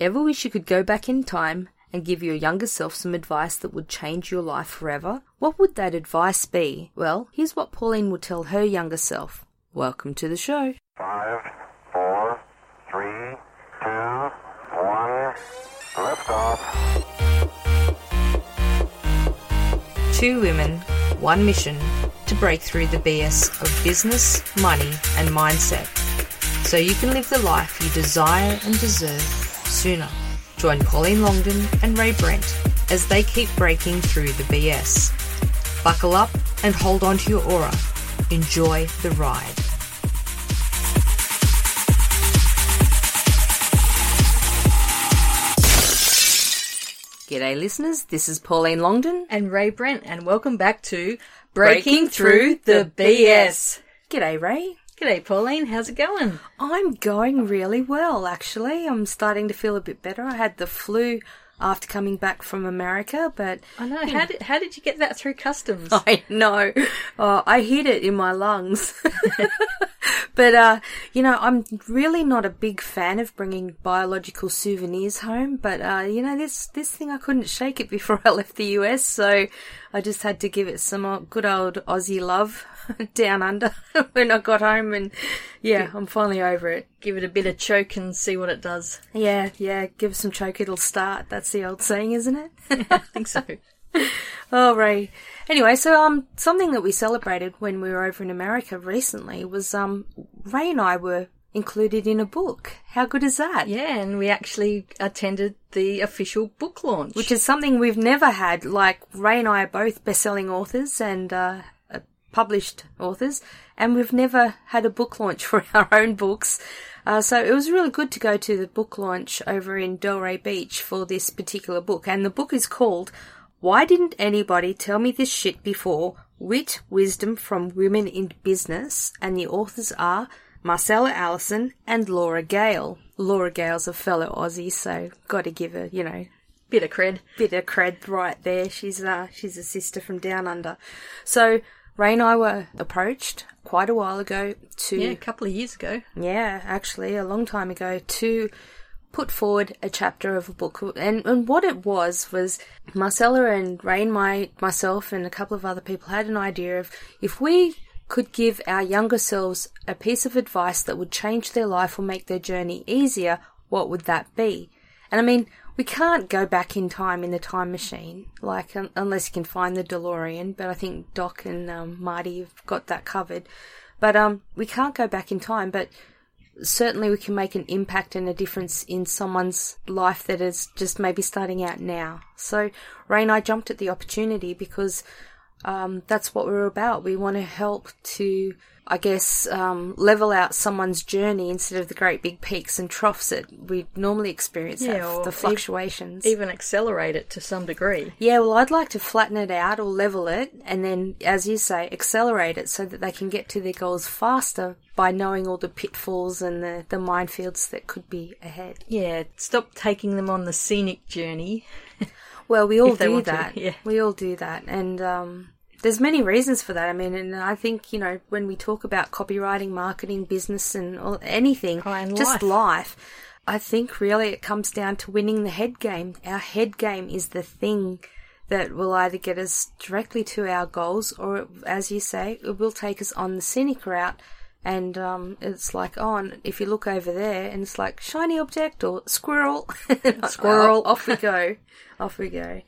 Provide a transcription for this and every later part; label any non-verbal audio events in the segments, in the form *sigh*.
Ever wish you could go back in time and give your younger self some advice that would change your life forever? What would that advice be? Well, here's what Pauline would tell her younger self. Welcome to the show. Five, four, three, two, one. Lift off. Two women, one mission to break through the BS of business, money, and mindset so you can live the life you desire and deserve sooner. Join Pauline Longdon and Rae Brent as they keep breaking through the BS. Buckle up and hold on to your aura. Enjoy the ride. G'day, listeners. This is Pauline Longdon. and Rae Brent, and welcome back to Breaking, Through the BS. G'day, Rae. G'day, Pauline. How's it going? I'm going really well, actually. I'm starting to feel a bit better. I had the flu after coming back from America, but I know. How did how did you get that through customs? *laughs* I know. Oh, I hid it in my lungs. *laughs* but, uh, you know, I'm really not a big fan of bringing biological souvenirs home, but, uh, you know, this, this thing, I couldn't shake it *laughs* before I left the US, so I just had to give it some good old Aussie love *laughs* down under *laughs* when I got home, and yeah, I'm finally over it. Give it a bit of choke and see what it does. Yeah, yeah, give some choke, it'll start. That's the old saying, isn't it? *laughs* I think so. Oh, Rae. Anyway, so um, something that we celebrated when we were over in America recently was um, Rae and I were included in a book. How good is that? Yeah, and we actually attended the official book launch. Which is something we've never had. Like Rae and I are both best-selling authors and uh, published authors, and we've never had a book launch *laughs* for our own books. Uh, so it was really good to go to the book launch over in Delray Beach for this particular book, and the book is called "Why Didn't Anybody Tell Me This Shit Before?" Wit, wisdom from women in business, and the authors are Marcella Allison and Laura Gale. Laura Gale's a fellow Aussie, so got to give her, you know, bit of cred. bit of cred right there. She's uh, she's a sister from down under. So Rae and I were approached quite a while ago to Yeah, a couple of years ago. yeah, actually a long time ago to put forward a chapter of a book and, and what it was was Marcella and Rae and my myself and a couple of other people had an idea of if we could give our younger selves a piece of advice that would change their life or make their journey easier, what would that be? And I mean, we can't go back in time in the time machine, like un- unless you can find the DeLorean. But I think Doc and um, Marty have got that covered. But um, we can't go back in time. But certainly, we can make an impact and a difference in someone's life that is just maybe starting out now. So Rae and I jumped at the opportunity because um, that's what we're about. We want to help to, I guess, um, level out someone's journey instead of the great big peaks and troughs that we normally experience. Yeah, that, the fluctuations. Even accelerate it to some degree. yeah, well, I'd like to flatten it out or level it, and then, as you say, accelerate it so that they can get to their goals faster by knowing all the pitfalls and the, the minefields that could be ahead. Yeah, stop taking them on the scenic journey. Well, we all *laughs* do to, that. yeah. We all do that, and um, there's many reasons for that. I mean, and I think you know when we talk about copywriting, marketing, business, and all, anything, Oh, and just life. life. I think really it comes down to winning the head game. Our head game is the thing that will either get us directly to our goals, or as you say, it will take us on the scenic route. And um, it's like, oh, and if you look over there, and it's like shiny object or squirrel, *laughs* Squirrel. *laughs* off we go, off we go.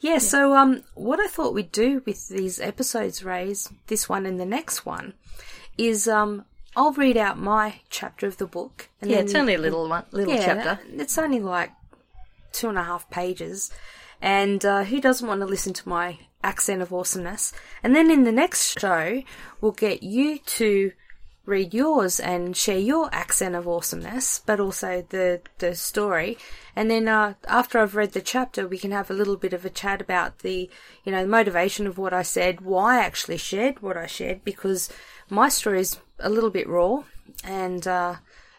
Yeah, so um, what I thought we'd do with these episodes, Rays, this one and the next one, is um, I'll read out my chapter of the book. And Yeah, then it's only a little one, little yeah, chapter. It's only like two and a half pages. And uh, who doesn't want to listen to my accent of awesomeness? And then in the next show, we'll get you to read yours and share your accent of awesomeness, but also the the story. And then uh, after I've read the chapter, we can have a little bit of a chat about the you know motivation of what I said, why I actually shared what I shared, because my story is a little bit raw, and uh,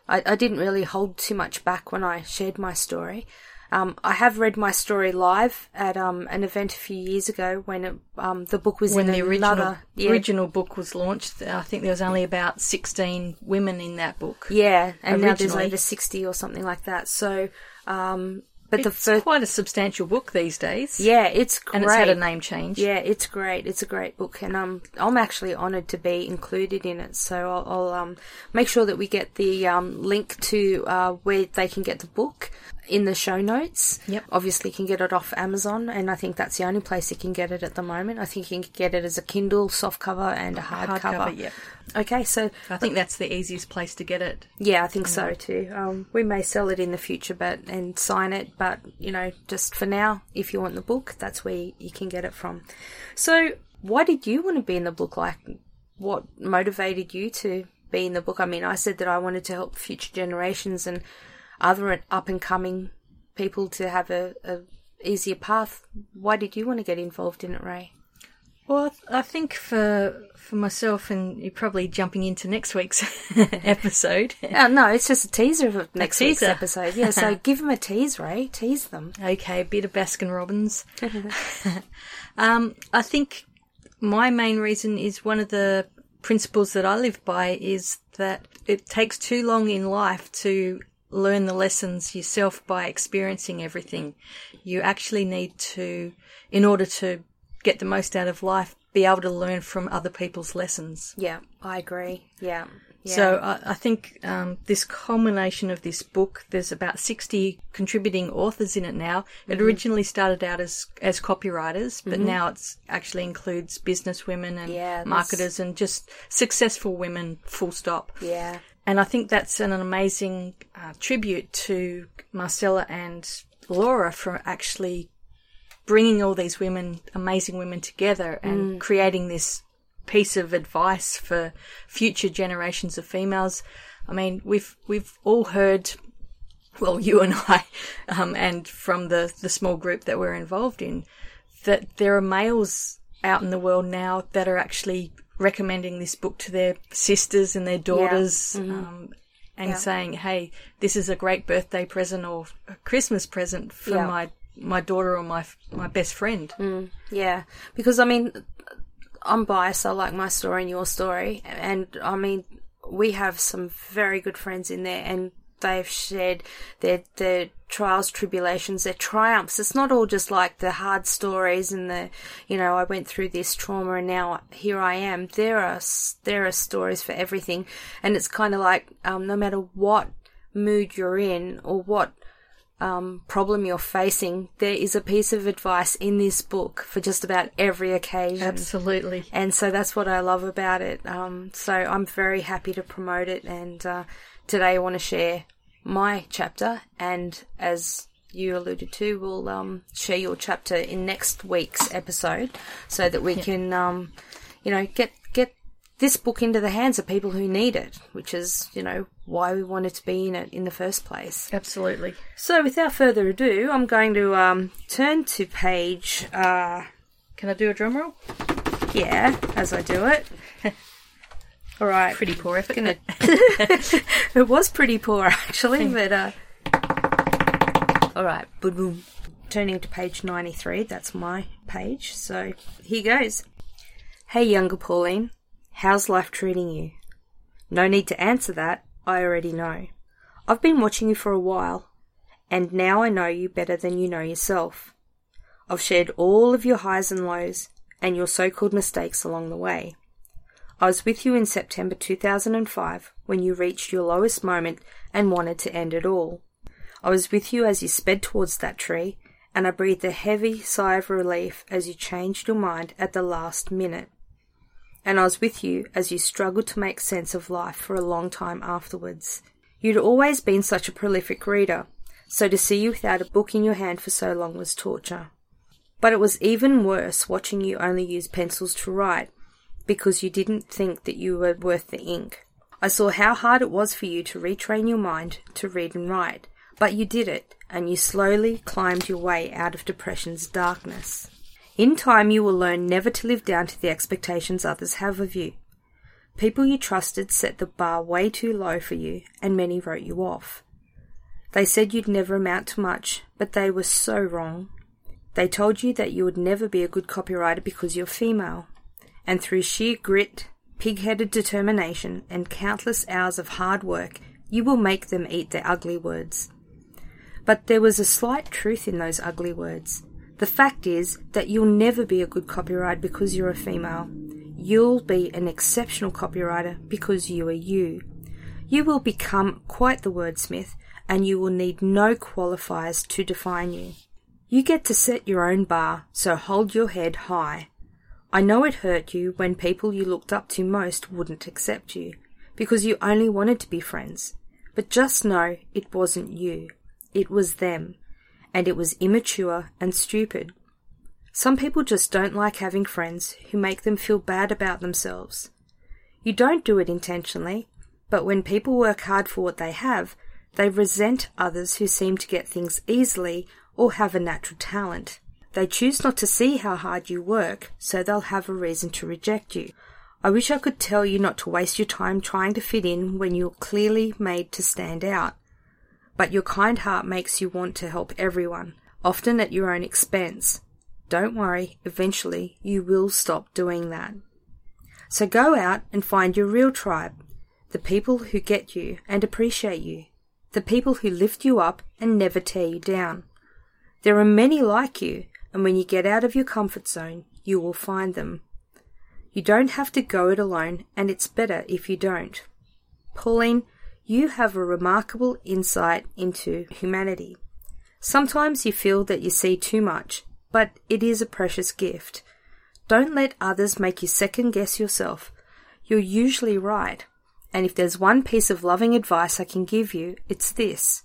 I, I didn't really hold too much back when I shared my story. Um, I have read my story live at um, an event a few years ago when it, um, the book was when in the original another yeah, original book was launched, I think there was only about sixteen women in that book. Yeah, and now there's over 60 or something like that. So Um, but the first, quite a substantial book these days. yeah, it's great. And it's had a name change. Yeah, it's great. It's a great book, and um, I'm actually honoured to be included in it. So I'll, I'll um make sure that we get the um link to uh where they can get the book in the show notes. Yep. Obviously, you can get it off Amazon, and I think that's the only place you can get it at the moment. I think you can get it as a Kindle soft cover and a hardcover. Hardcover, yep. Okay, so I think that's the easiest place to get it. yeah, I think so too. Um, we may sell it in the future, but and sign it, but you know, just for now, if you want the book, that's where you, you can get it from. So, why did you want to be in the book? Like, what motivated you to be in the book? I mean, I said that I wanted to help future generations and other up and coming people to have a, a easier path. Why did you want to get involved in it, Rae? Well, I think for for myself, and you're probably jumping into next week's *laughs* episode. Oh, no, it's just a teaser of next week's episode. Yeah, so *laughs* give them a tease, Rae. Tease them. Okay, a bit of Baskin Robbins. *laughs* um, I think my main reason is one of the principles that I live by is that it takes too long in life to learn the lessons yourself by experiencing everything. You actually need to, in order to get the most out of life, be able to learn from other people's lessons. Yeah, I agree. Yeah. yeah. So I, I think um, this culmination of this book, there's about 60 contributing authors in it now. It Mm-hmm. originally started out as as copywriters, but now it's actually includes business women and Yeah, marketers and just successful women. Full stop. yeah, And I think that's an amazing uh, tribute to Marcella and Laura for actually bringing all these women, amazing women together and creating this piece of advice for future generations of females. I mean, we've, we've all heard, well, you and *laughs* I, um, and from the, the small group that we're involved in, that there are males out in the world now that are actually recommending this book to their sisters and their daughters, um, and saying, "Hey, this is a great birthday present or a Christmas present for Yeah. my my daughter or my my best friend." yeah. Because I mean, I'm biased. I like my story and your story, and I mean, we have some very good friends in there, and they've shared their their trials, tribulations, their triumphs. It's not all just like the hard stories and the, you know, I went through this trauma and now here I am. There are there are stories for everything, and it's kind of like um, no matter what mood you're in or what um, problem you're facing, there is a piece of advice in this book for just about every occasion. Absolutely. And so that's what I love about it. Um, so I'm very happy to promote it. And uh, today I want to share my chapter. And as you alluded to, we'll um, share your chapter in next week's episode so that we can, um, you know, get get this book into the hands of people who need it, which is, you know, why we wanted to be in it in the first place. Absolutely. So without further ado, I'm going to um, turn to page. Uh, Can I do a drum roll? yeah, as I do it. *laughs* All right. Pretty poor effort. *laughs* It was pretty poor actually, but uh. All right, boom, boom. Turning to page ninety-three. That's my page. So here goes. Hey, younger Pauline, how's life treating you? No need to answer that. I already know. I've been watching you for a while, and now I know you better than you know yourself. I've shared all of your highs and lows and your so-called mistakes along the way. I was with you in September 2005 when you reached your lowest moment and wanted to end it all. I was with you as you sped towards that tree, and I breathed a heavy sigh of relief as you changed your mind at the last minute. And I was with you as you struggled to make sense of life for a long time afterwards. You'd always been such a prolific reader, so to see you without a book in your hand for so long was torture. But it was even worse watching you only use pencils to write because you didn't think that you were worth the ink. I saw how hard it was for you to retrain your mind to read and write, but you did it, and you slowly climbed your way out of depression's darkness. In time, you will learn never to live down to the expectations others have of you. People you trusted set the bar way too low for you, and many wrote you off. They said you'd never amount to much, but they were so wrong. They told you that you would never be a good copywriter because you're female and through sheer grit, pig headed determination, and countless hours of hard work, you will make them eat their ugly words. But there was a slight truth in those ugly words. The fact is that you'll never be a good copywriter because you're a female. You'll be an exceptional copywriter because you are you. You will become quite the wordsmith and you will need no qualifiers to define you. You get to set your own bar, so hold your head high. I know it hurt you when people you looked up to most wouldn't accept you, because you only wanted to be friends. But just know it wasn't you. It was them. And it was immature and stupid. Some people just don't like having friends who make them feel bad about themselves. You don't do it intentionally, but when people work hard for what they have, they resent others who seem to get things easily or have a natural talent. They choose not to see how hard you work, so they'll have a reason to reject you. I wish I could tell you not to waste your time trying to fit in when you're clearly made to stand out. But your kind heart makes you want to help everyone, often at your own expense. Don't worry, eventually you will stop doing that. So go out and find your real tribe, the people who get you and appreciate you, the people who lift you up and never tear you down. There are many like you, and when you get out of your comfort zone, you will find them. You don't have to go it alone, and it's better if you don't. Pauline, you have a remarkable insight into humanity. Sometimes you feel that you see too much, but it is a precious gift. Don't let others make you second guess yourself. You're usually right. And if there's one piece of loving advice I can give you, it's this.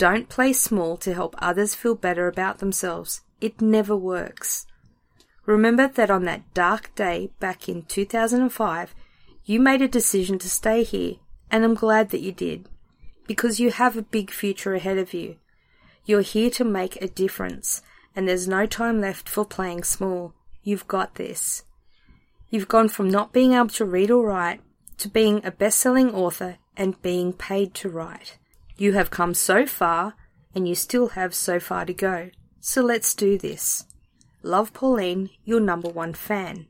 Don't play small to help others feel better about themselves. It never works. Remember that on that dark day back in 2005, you made a decision to stay here, and I'm glad that you did, because you have a big future ahead of you. You're here to make a difference, and there's no time left for playing small. You've got this. You've gone from not being able to read or write to being a best selling author and being paid to write. You have come so far, and you still have so far to go. So let's do this. Love Pauline, your number one fan.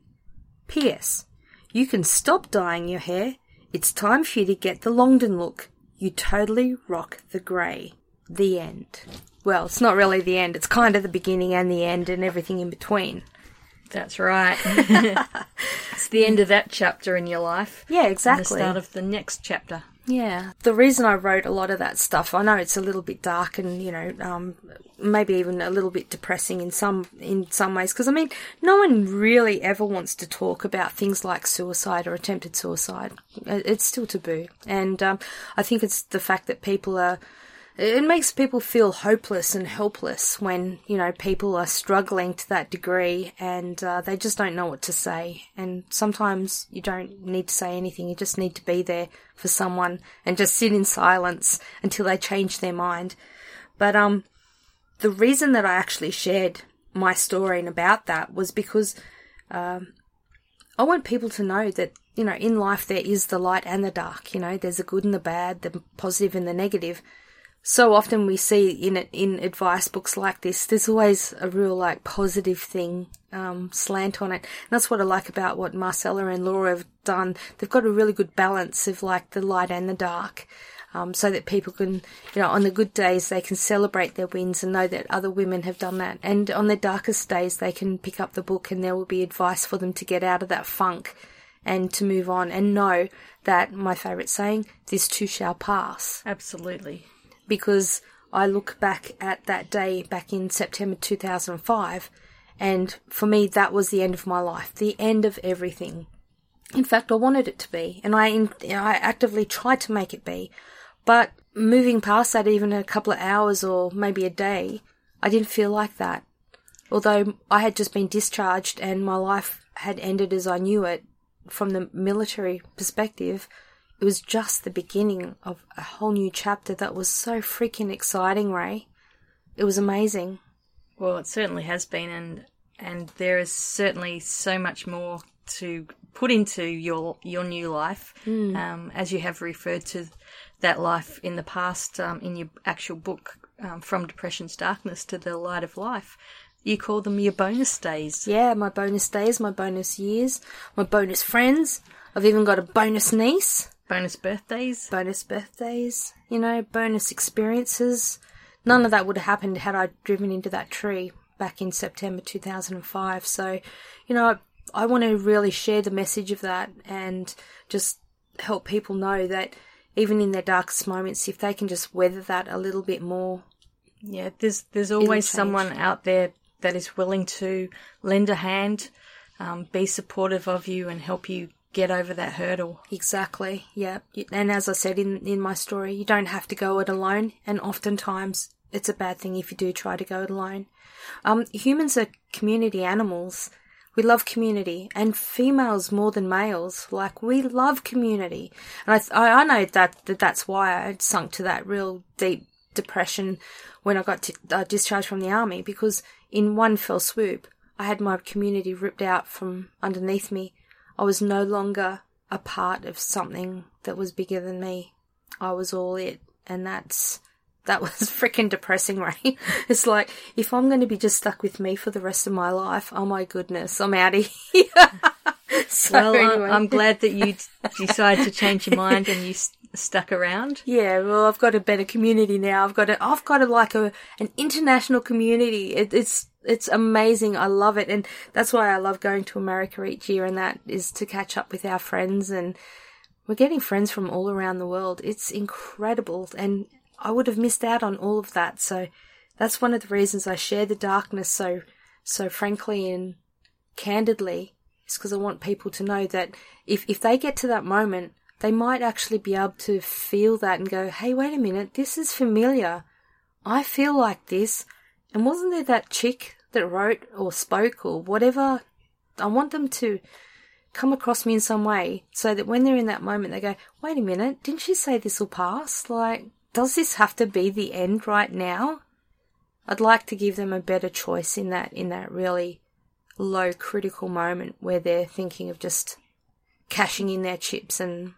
P.S. You can stop dyeing your hair. It's time for you to get the Longdon look. You totally rock the grey. The end. Well, it's not really the end. It's kind of the beginning and the end and everything in between. That's right. *laughs* it's the end of that chapter in your life. Yeah, And exactly. the start of the next chapter. Yeah. The reason I wrote a lot of that stuff, I know it's a little bit dark and, you know, um, maybe even a little bit depressing in some, in some ways. Cause I mean, no one really ever wants to talk about things like suicide or attempted suicide. It's still taboo. And, um, I think it's the fact that people are, it makes people feel hopeless and helpless when you know people are struggling to that degree and uh, they just don't know what to say. And sometimes you don't need to say anything. You just need to be there for someone and just sit in silence until they change their mind. But um the reason that I actually shared my story and about that was because um, I want people to know that you know in life there is the light and the dark you know there's the good and the bad the positive and the negative so often we see in in advice books like this there's always a real like positive thing um, slant on it. And that's what i like about what marcella and laura have done. They've got a really good balance of like the light and the dark um, so that people can you know on the good days they can celebrate their wins and know that other women have done that. And on their darkest days they can pick up the book and there will be advice for them to get out of that funk and to move on and know that my favourite saying this too shall pass. Absolutely. Because I look back at that day back in September 2005 and for me that was the end of my life, the end of everything. In fact, I wanted it to be and I I actively tried to make it be. But moving past that even a couple of hours or maybe a day, I didn't feel like that. Although I had just been discharged and my life had ended as I knew it from the military perspective, it was just the beginning of a whole new chapter that was so freaking exciting, Rae. It was amazing. Well, it certainly has been, and and there is certainly so much more to put into your your new life, um, as you have referred to that life in the past um, in your actual book, um, from depression's darkness to the light of life. You call them your bonus days. Yeah, my bonus days, my bonus years, my bonus friends. I've even got a bonus niece, bonus birthdays. bonus birthdays, you know, bonus experiences, none of that would have happened had I driven into that tree back in September 2005. So, you know, I, I want to really share the message of that and just help people know that even in their darkest moments, if they can just weather that a little bit more, Yeah, there's there's always someone out there that is willing to lend a hand, um, be supportive of you, and help you get over that hurdle. Exactly. Yeah. And as I said in in my story, you don't have to go it alone, and oftentimes it's a bad thing if you do try to go it alone. Um, humans are community animals. We love community, and females more than males. Like we love community, and I I know that, that that's why I sunk to that real deep depression when I got uh, discharged from the army because in one fell swoop I had my community ripped out from underneath me. I was no longer a part of something that was bigger than me. I was all it, and that's that *laughs* was freaking depressing, right? *laughs* It's like if I'm going to be just stuck with me for the rest of my life, oh my goodness, I'm out of *laughs* here. so Well, anyway. I'm glad that you decided to change your mind and you stuck around. Yeah, well, I've got a better community now. I've got a, I've got a, like a, an international community. It, it's, it's amazing. I love it. And that's why I love going to America each year. And that is to catch up with our friends. And we're getting friends from all around the world. It's incredible. And I would have missed out on all of that. So that's one of the reasons I share the darkness so, so frankly and candidly is because I want people to know that if, if they get to that moment, they might actually be able to feel that and go, hey, wait a minute, this is familiar. I feel like this. And wasn't there that chick that wrote or spoke or whatever? I want them to come across me in some way so that when they're in that moment, they go, wait a minute, didn't she say this will pass? Like, does this have to be the end right now? I'd like to give them a better choice in that, in that really low critical moment where they're thinking of just cashing in their chips and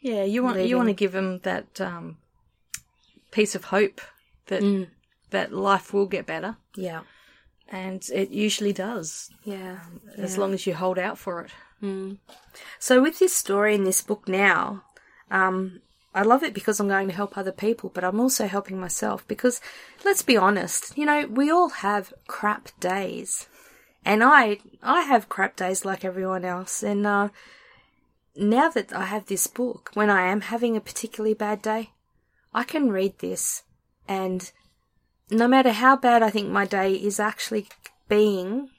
Yeah, you want you want to give them that um, piece of hope that Mm. that life will get better, yeah, and it usually does yeah. as long as you hold out for it. So with this story in this book now, um, I love it because I'm going to help other people, but I'm also helping myself because let's be honest, you know, we all have crap days. And I I have crap days like everyone else. And uh now that I have this book, when I am having a particularly bad day, I can read this and no matter how bad I think my day is actually being,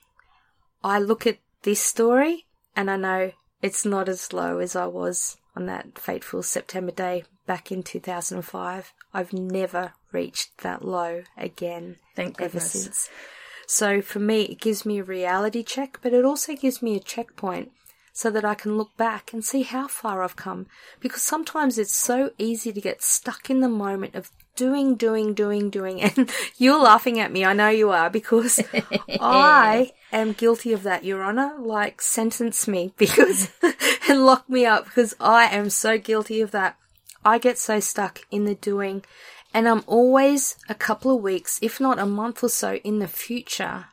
I look at this story and I know it's not as low as I was on that fateful September day back in 2005. I've never reached that low again Thank ever goodness. since. So for me, it gives me a reality check, but it also gives me a checkpoint so that I can look back and see how far I've come. Because sometimes it's so easy to get stuck in the moment of doing, doing, doing, doing. *laughs* And you're laughing at me. I know you are because *laughs* I am guilty of that, Your Honor. Like, sentence me *laughs* because, and lock me up because I am so guilty of that. I get so stuck in the doing and I'm always a couple of weeks, if not a month or so in the future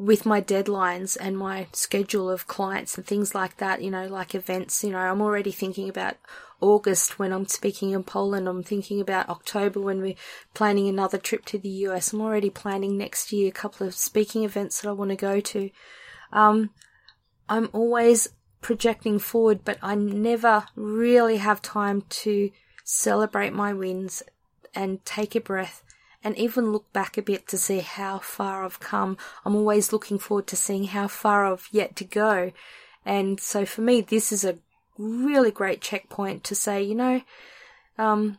with my deadlines and my schedule of clients and things like that, you know, like events, you know, I'm already thinking about August when I'm speaking in Poland. I'm thinking about October when we're planning another trip to the US. I'm already planning next year a couple of speaking events that I want to go to. Um, I'm always projecting forward, but I never really have time to celebrate my wins and take a breath and even look back a bit to see how far I've come. I'm always looking forward to seeing how far I've yet to go. And so for me, this is a really great checkpoint to say, you know, um,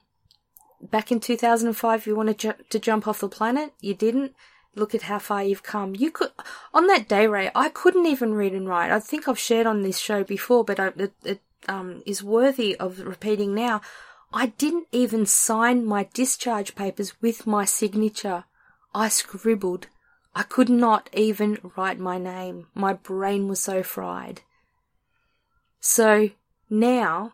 back in 2005, you wanted ju- to jump off the planet, you didn't. Look at how far you've come. You could, on that day, Rae, I couldn't even read and write. I think I've shared on this show before, but I, it, it um, is worthy of repeating now. I didn't even sign my discharge papers with my signature. I scribbled. I could not even write my name. My brain was so fried. So now,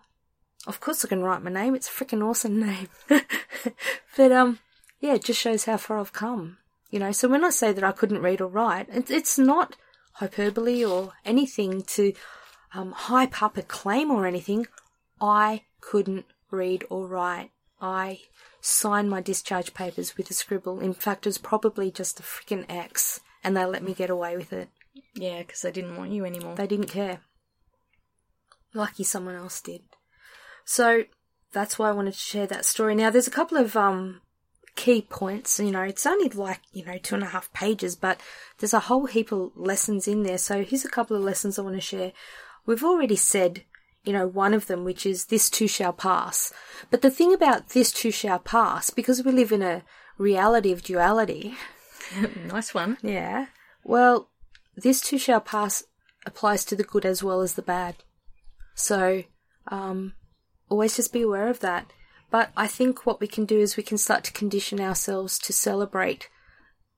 of course I can write my name. It's a freaking awesome *laughs* name. but um, yeah, it just shows how far I've come. You know, so when I say that I couldn't read or write, it, it's not hyperbole or anything to um, hype up a claim or anything. I couldn't read or write. I signed my discharge papers with a scribble. In fact, it was probably just a freaking X, and they let me get away with it. Yeah, because they didn't want you anymore. They didn't care. Lucky someone else did. So that's why I wanted to share that story. Now, there's a couple of um, key points. You know, it's only like, you know, two and a half pages, but there's a whole heap of lessons in there. So here's a couple of lessons I want to share. We've already said, you know, one of them, which is this too shall pass. But the thing about this too shall pass, because we live in a reality of duality, *laughs* nice one. yeah, well, this too shall pass applies to the good as well as the bad. So, um, always just be aware of that. But I think what we can do is we can start to condition ourselves to celebrate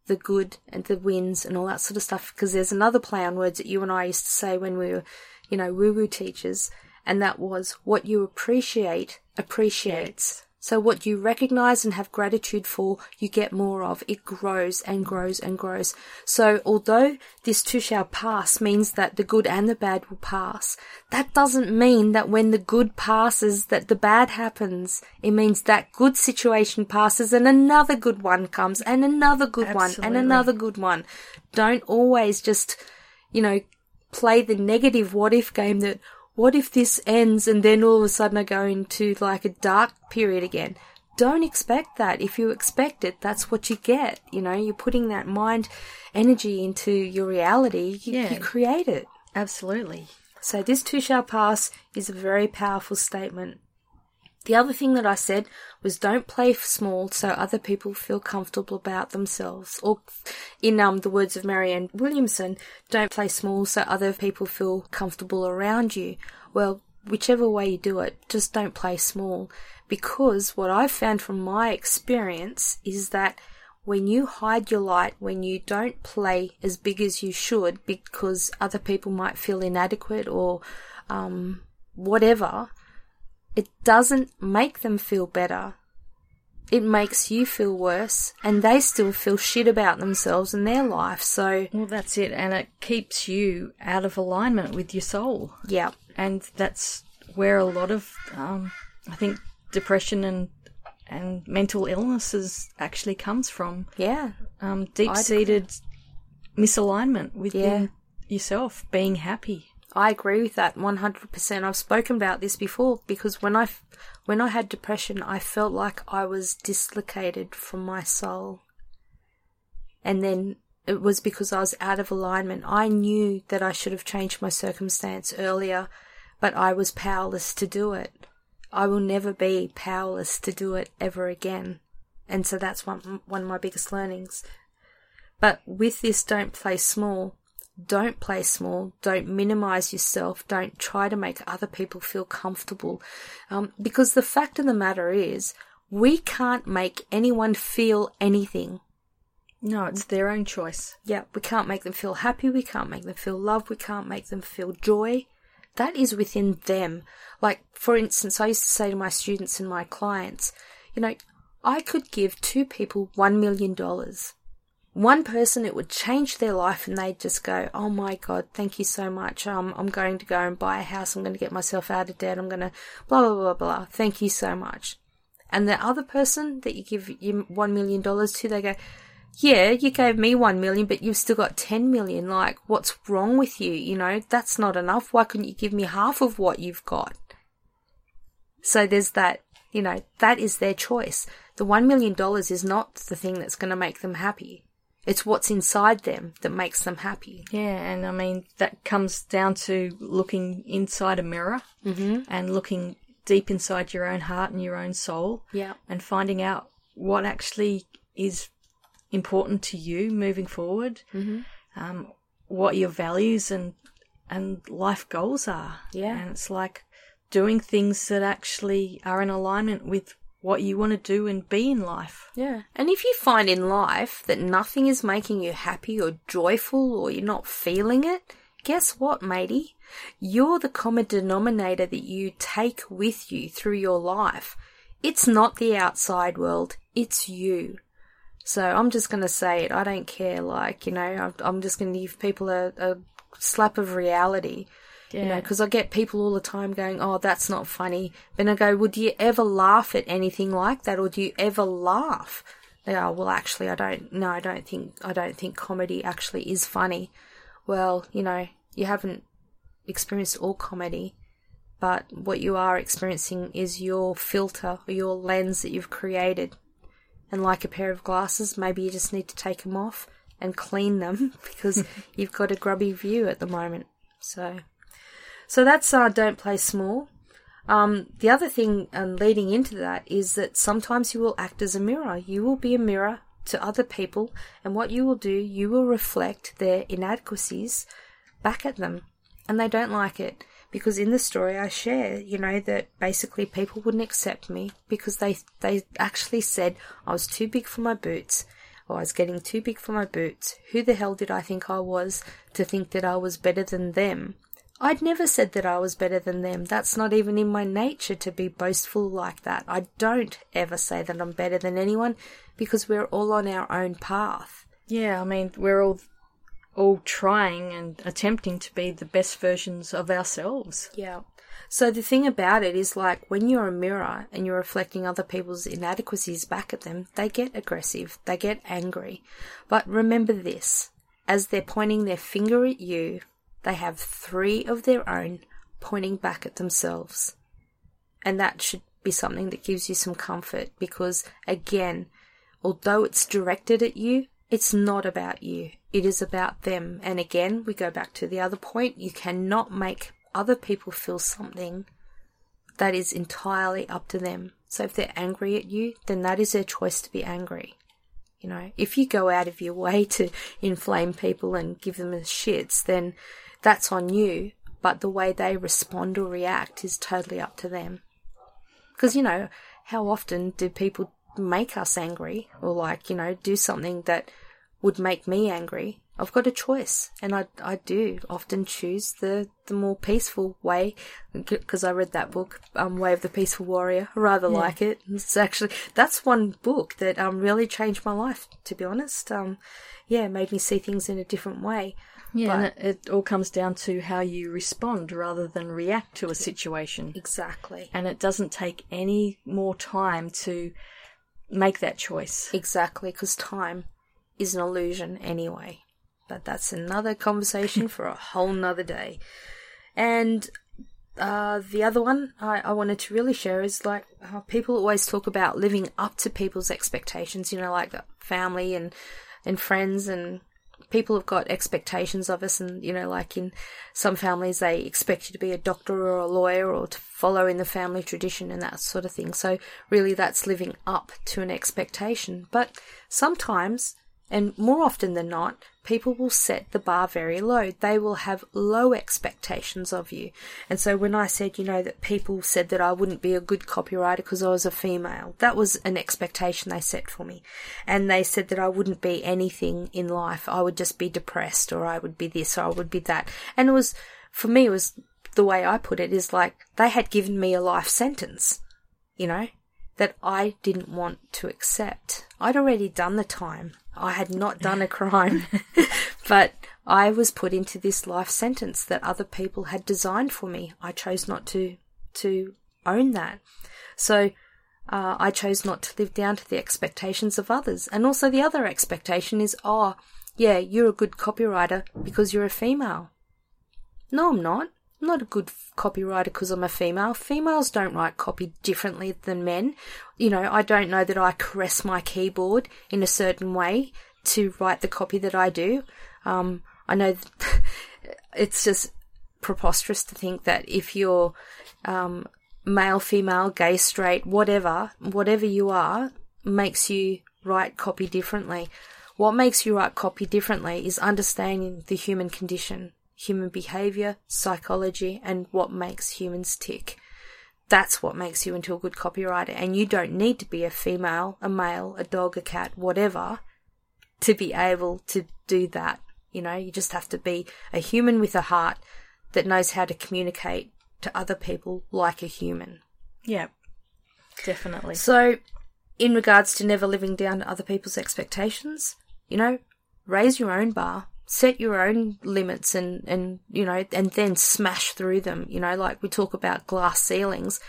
the good and the wins and all that sort of stuff. Because there's another play on words that you and I used to say when we were, you know, woo woo teachers, and that was what you appreciate appreciates. So what you recognize and have gratitude for, you get more of. It grows and grows and grows. So although this too shall pass means that the good and the bad will pass, that doesn't mean that when the good passes that the bad happens. It means that good situation passes and another good one comes and another good one and another good one. Don't always just, you know, play the negative what if game that what if this ends and then all of a sudden I go into like a dark period again. Don't expect that. If you expect it, that's what you get. You know, you're putting that mind energy into your reality. You, Yeah. you create it. Absolutely. So this too shall pass is a very powerful statement. The other thing that I said was don't play small so other people feel comfortable about themselves. Or in um, the words of Marianne Williamson, don't play small so other people feel comfortable around you. Well, whichever way you do it, just don't play small. Because what I've found from my experience is that when you hide your light, when you don't play as big as you should because other people might feel inadequate or um, whatever, it doesn't make them feel better. It makes you feel worse, and they still feel shit about themselves and their life. So, Well, that's it. And it keeps you out of alignment with your soul. yeah, And that's where a lot of, um, I think, depression and and mental illnesses actually comes from. yeah, Um, deep seated misalignment within Yeah. yourself, being happy. I agree with that 100%. I've spoken about this before because when I, when I had depression, I felt like I was dislocated from my soul. And then it was because I was out of alignment. I knew that I should have changed my circumstance earlier, but I was powerless to do it. I will never be powerless to do it ever again. And so that's one, one of my biggest learnings. But with this, don't play small. Don't play small. Don't minimize yourself. Don't try to make other people feel comfortable. Um, because the fact of the matter is, we can't make anyone feel anything. No, it's their own choice. Yeah, we can't make them feel happy. We can't make them feel love. We can't make them feel joy. That is within them. Like, for instance, I used to say to my students and my clients, you know, I could give two people one million dollars. One person, it would change their life and they'd just go, oh my God, thank you so much. Um, I'm going to go and buy a house. I'm going to get myself out of debt. I'm going to blah, blah, blah, blah. Thank you so much. And the other person that you give you one million dollars to, they go, yeah, you gave me one million, but you've still got ten million. Like, what's wrong with you? You know, that's not enough. Why couldn't you give me half of what you've got? So there's that, you know, that is their choice. The one million dollars is not the thing that's going to make them happy. It's what's inside them that makes them happy. Yeah, and I mean, that comes down to looking inside a mirror and looking deep inside your own heart and your own soul Yeah. and finding out what actually is important to you moving forward, um, what your values and and life goals are. Yeah. and it's like doing things that actually are in alignment with what you want to do and be in life. Yeah. And if you find in life that nothing is making you happy or joyful or you're not feeling it, guess what, matey? You're the common denominator that you take with you through your life. It's not the outside world, it's you. So I'm just going to say it. I don't care. Like, you know, I'm, just going to give people a, a slap of reality. You know, Yeah. because I get people all the time going, "Oh, that's not funny." Then I go, "Would you ever laugh at anything like that, or do you ever laugh?" They go, "Well, actually, I don't. No, I don't think. I don't think comedy actually is funny." Well, you know, you haven't experienced all comedy, but what you are experiencing is your filter or your lens that you've created. And like a pair of glasses, maybe you just need to take them off and clean them *laughs* because *laughs* you've got a grubby view at the moment. So, so that's uh, don't play small. Um, the other thing um, leading into that is that sometimes you will act as a mirror. You will be a mirror to other people, and what you will do, you will reflect their inadequacies back at them, and they don't like it because in the story I share, you know, that basically people wouldn't accept me because they they actually said I was too big for my boots. Or I was getting too big for my boots. Who the hell did I think I was to think that I was better than them? I'd never said that I was better than them. That's not even in my nature to be boastful like that. I don't ever say that I'm better than anyone because we're all on our own path. Yeah, I mean, we're all all trying and attempting to be the best versions of ourselves. Yeah. So the thing about it is like when you're a mirror and you're reflecting other people's inadequacies back at them, they get aggressive, they get angry. But remember this, as they're pointing their finger at you, they have three of their own pointing back at themselves. And that should be something that gives you some comfort because again, although it's directed at you, it's not about you. It is about them. And again, we go back to the other point. You cannot make other people feel something that is entirely up to them. So if they're angry at you, then that is their choice to be angry. You know, if you go out of your *laughs* way to inflame people and give them the shits, then that's on you. But the way they respond or react is totally up to them. Because, you know, how often do people make us angry or like, you know, do something that would make me angry? I've got a choice and I, I do often choose the, the more peaceful way because I read that book, um, Way of the Peaceful Warrior. I rather like it. It's actually, that's one book that, um, really changed my life, to be honest. Um, yeah, made me see things in a different way. Yeah, But- it, all comes down to how you respond rather than react to a situation. Exactly. And it doesn't take any more time to make that choice. Exactly, because time is an illusion anyway. But that's another conversation for a whole nother day. And uh, the other one I, I wanted to really share is like uh, people always talk about living up to people's expectations, you know, like family and, and friends and people have got expectations of us and you know like in some families they expect you to be a doctor or a lawyer or to follow in the family tradition and that sort of thing. So really that's living up to an expectation. But sometimes and more often than not people will set the bar very low. They will have low expectations of you. And so when i said you know that people said that i wouldn't be a good copywriter because i was a female that was an expectation they set for me. And they said that i wouldn't be anything in life. I would just be depressed or i would be this or i would be that. And it was for me it was the way i put it is like they had given me a life sentence you know that I didn't want to accept. I'd already done the time. I had not done a crime, *laughs* but I was put into this life sentence that other people had designed for me. I chose not to to own that. So uh, I chose not to live down to the expectations of others. And also the other expectation is, oh, yeah, you're a good copywriter because you're a female. No, I'm not. I'm not a good copywriter because I'm a female. Females don't write copy differently than men. You know, I don't know that I caress my keyboard in a certain way to write the copy that I do. Um, I know *laughs* it's just preposterous to think that if you're um, male, female, gay, straight, whatever, whatever you are, makes you write copy differently. What makes you write copy differently is understanding the human condition, human behavior, psychology, and what makes humans tick. That's what makes you into a good copywriter. And you don't need to be a female, a male, a dog, a cat, whatever, to be able to do that. You know, you just have to be a human with a heart that knows how to communicate to other people like a human. Yeah, definitely. So, in regards to never living down to other people's expectations, you know, raise your own bar, set your own limits and, and, you know, and then smash through them. You know, like we talk about glass ceilings.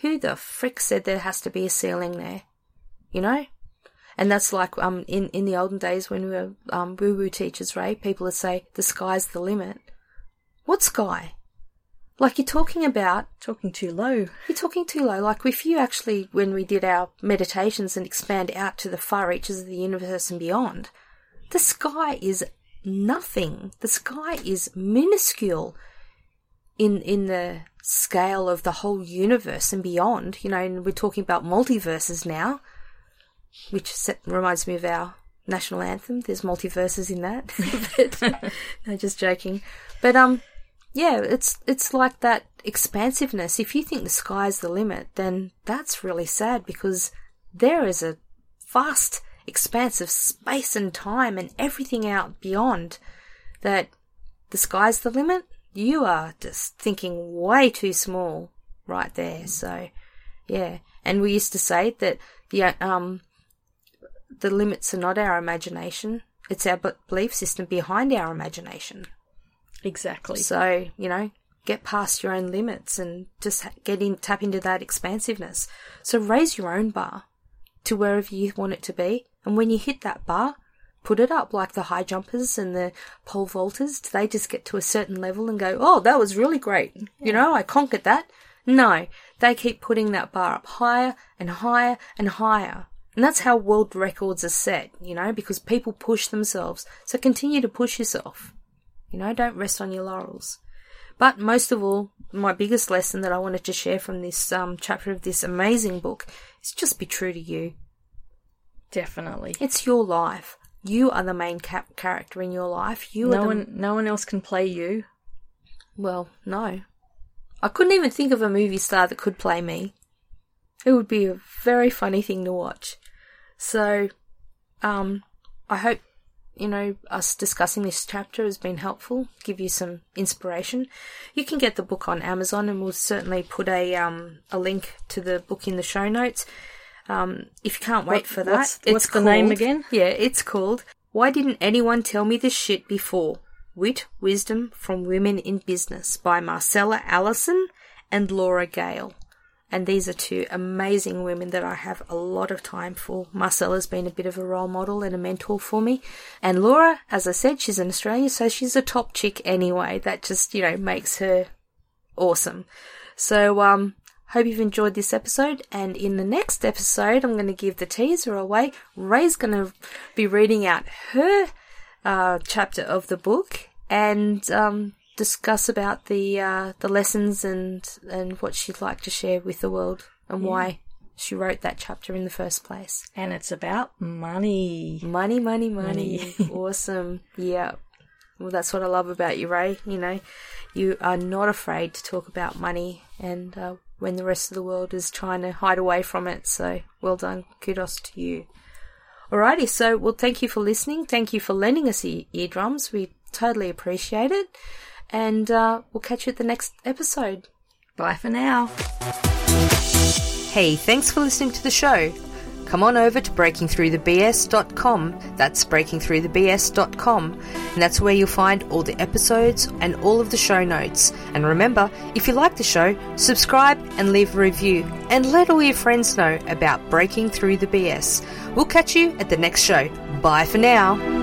Who the frick said there has to be a ceiling there? You know? And that's like, um, in, in the olden days when we were, um, woo woo teachers, right? People would say, the sky's the limit. What sky? Like you're talking about, Talking too low. you're talking too low. Like if you actually, when we did our meditations and expand out to the far reaches of the universe and beyond, the sky is nothing. The sky is minuscule in in the scale of the whole universe and beyond. You know, and we're talking about multiverses now, which se- reminds me of our national anthem. There's multiverses in that. *laughs* *laughs* no, just joking. But um, yeah, it's it's like that expansiveness. If you think the sky's the limit, then that's really sad because there is a vast expanse of space and time and everything out beyond that the sky's the limit. You are just thinking way too small right there. So, yeah. And we used to say that the um the limits are not our imagination; it's our belief system behind our imagination. Exactly. So, you know, get past your own limits and just get in, tap into that expansiveness. So raise your own bar to wherever you want it to be. And when you hit that bar, put it up like the high jumpers and the pole vaulters. Do they just get to a certain level and go, oh, that was really great. You know, I conquered that. No, they keep putting that bar up higher and higher and higher. And that's how world records are set, you know, because people push themselves. So continue to push yourself. You know, don't rest on your laurels. But most of all, my biggest lesson that I wanted to share from this um, chapter of this amazing book is just be true to you. Definitely. It's your life. You are the main cap- character in your life. You are No the one, no one else can play you. well, no. I couldn't even think of a movie star that could play me. It would be a very funny thing to watch. So, um, I hope, you know, us discussing this chapter has been helpful, give you some inspiration. You can get the book on Amazon and we'll certainly put a, um, a link to the book in the show notes. Um, if you can't wait What- for that, what's- what's the name again? Yeah, it's called Why Didn't Anyone Tell Me This Shit Before? Wit, Wisdom from Women in Business by Marcella Allison and Laura Gale. And these are two amazing women that I have a lot of time for. Marcella's been a bit of a role model and a mentor for me. And Laura, as I said, she's an Australian, so she's a top chick anyway. That just, you know, makes her awesome. So, um, hope you've enjoyed this episode. And in the next episode, I'm going to give the teaser away. Rae's going to be reading out her uh, chapter of the book and um, discuss about the uh, the lessons and and what she'd like to share with the world and why she wrote that chapter in the first place. And it's about money. Money, money, money. *laughs* awesome. Yeah. Well, that's what I love about you, Ray. You know, you are not afraid to talk about money and uh, when the rest of the world is trying to hide away from it. So, well done. Kudos to you. Alrighty, so, well, thank you for listening. Thank you for lending us your eardrums. We totally appreciate it. And uh, we'll catch you at the next episode. Bye for now. Hey, thanks for listening to the show. Come on over to breakingthroughthebs.com. That's breakingthroughthebs.com. And that's where you'll find all the episodes and all of the show notes. And remember, if you like the show, subscribe and leave a review. And let all your friends know about Breaking Through the BS. We'll catch you at the next show. Bye for now.